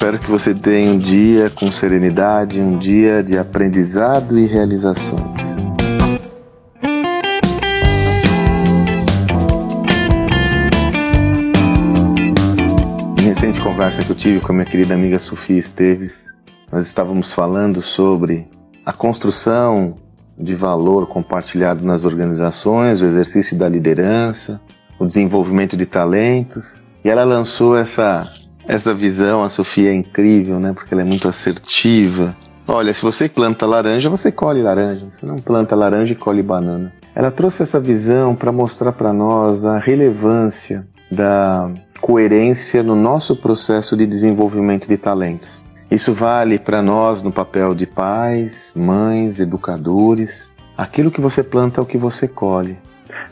Espero que você tenha um dia com serenidade, um dia de aprendizado e realizações. Em recente conversa que eu tive com a minha querida amiga Sofia Esteves, nós estávamos falando sobre a construção de valor compartilhado nas organizações, o exercício da liderança, o desenvolvimento de talentos. E ela lançou essa, essa visão, a Sofia é incrível, né? Porque ela é muito assertiva. Olha, se você planta laranja, você colhe laranja. Se não planta laranja, colhe banana. Ela trouxe essa visão para mostrar para nós a relevância da coerência no nosso processo de desenvolvimento de talentos. Isso vale para nós no papel de pais, mães, educadores. Aquilo que você planta é o que você colhe.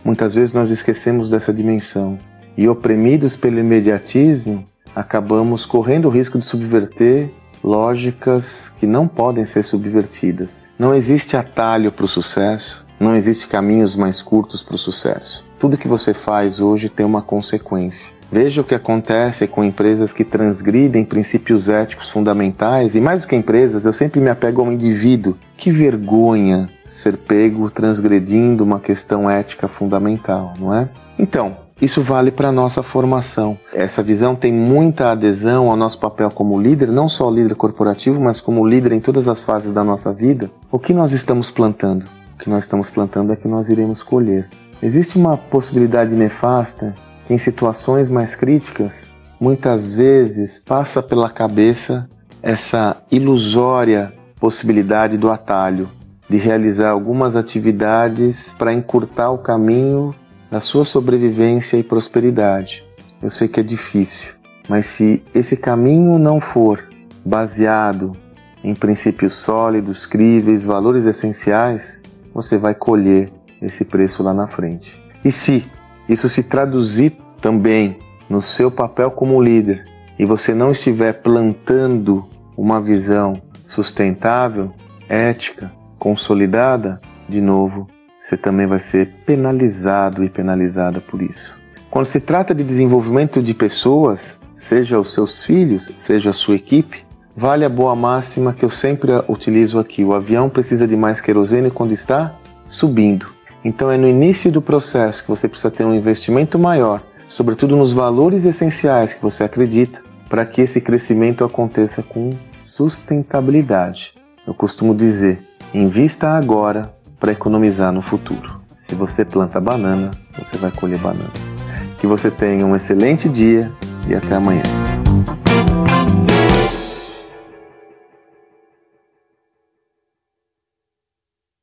Muitas vezes nós esquecemos dessa dimensão e, oprimidos pelo imediatismo, acabamos correndo o risco de subverter lógicas que não podem ser subvertidas. Não existe atalho para o sucesso, não existe caminhos mais curtos para o sucesso. Tudo que você faz hoje tem uma consequência. Veja o que acontece com empresas que transgridem princípios éticos fundamentais e mais do que empresas, eu sempre me apego ao indivíduo. Que vergonha ser pego transgredindo uma questão ética fundamental, não é? Então, isso vale para a nossa formação. Essa visão tem muita adesão ao nosso papel como líder, não só líder corporativo, mas como líder em todas as fases da nossa vida. O que nós estamos plantando? O que nós estamos plantando é que nós iremos colher. Existe uma possibilidade nefasta que em situações mais críticas, muitas vezes passa pela cabeça essa ilusória possibilidade do atalho, de realizar algumas atividades para encurtar o caminho da sua sobrevivência e prosperidade. Eu sei que é difícil, mas se esse caminho não for baseado em princípios sólidos, críveis, valores essenciais, você vai colher esse preço lá na frente. E se isso se traduzir também no seu papel como líder e você não estiver plantando uma visão sustentável, ética, consolidada, de novo, você também vai ser penalizado e penalizada por isso. Quando se trata de desenvolvimento de pessoas, seja os seus filhos, seja a sua equipe, vale a boa máxima que eu sempre utilizo aqui: o avião precisa de mais querosene quando está subindo. Então é no início do processo que você precisa ter um investimento maior, sobretudo nos valores essenciais que você acredita, para que esse crescimento aconteça com sustentabilidade. Eu costumo dizer: invista agora para economizar no futuro. Se você planta banana, você vai colher banana. Que você tenha um excelente dia e até amanhã.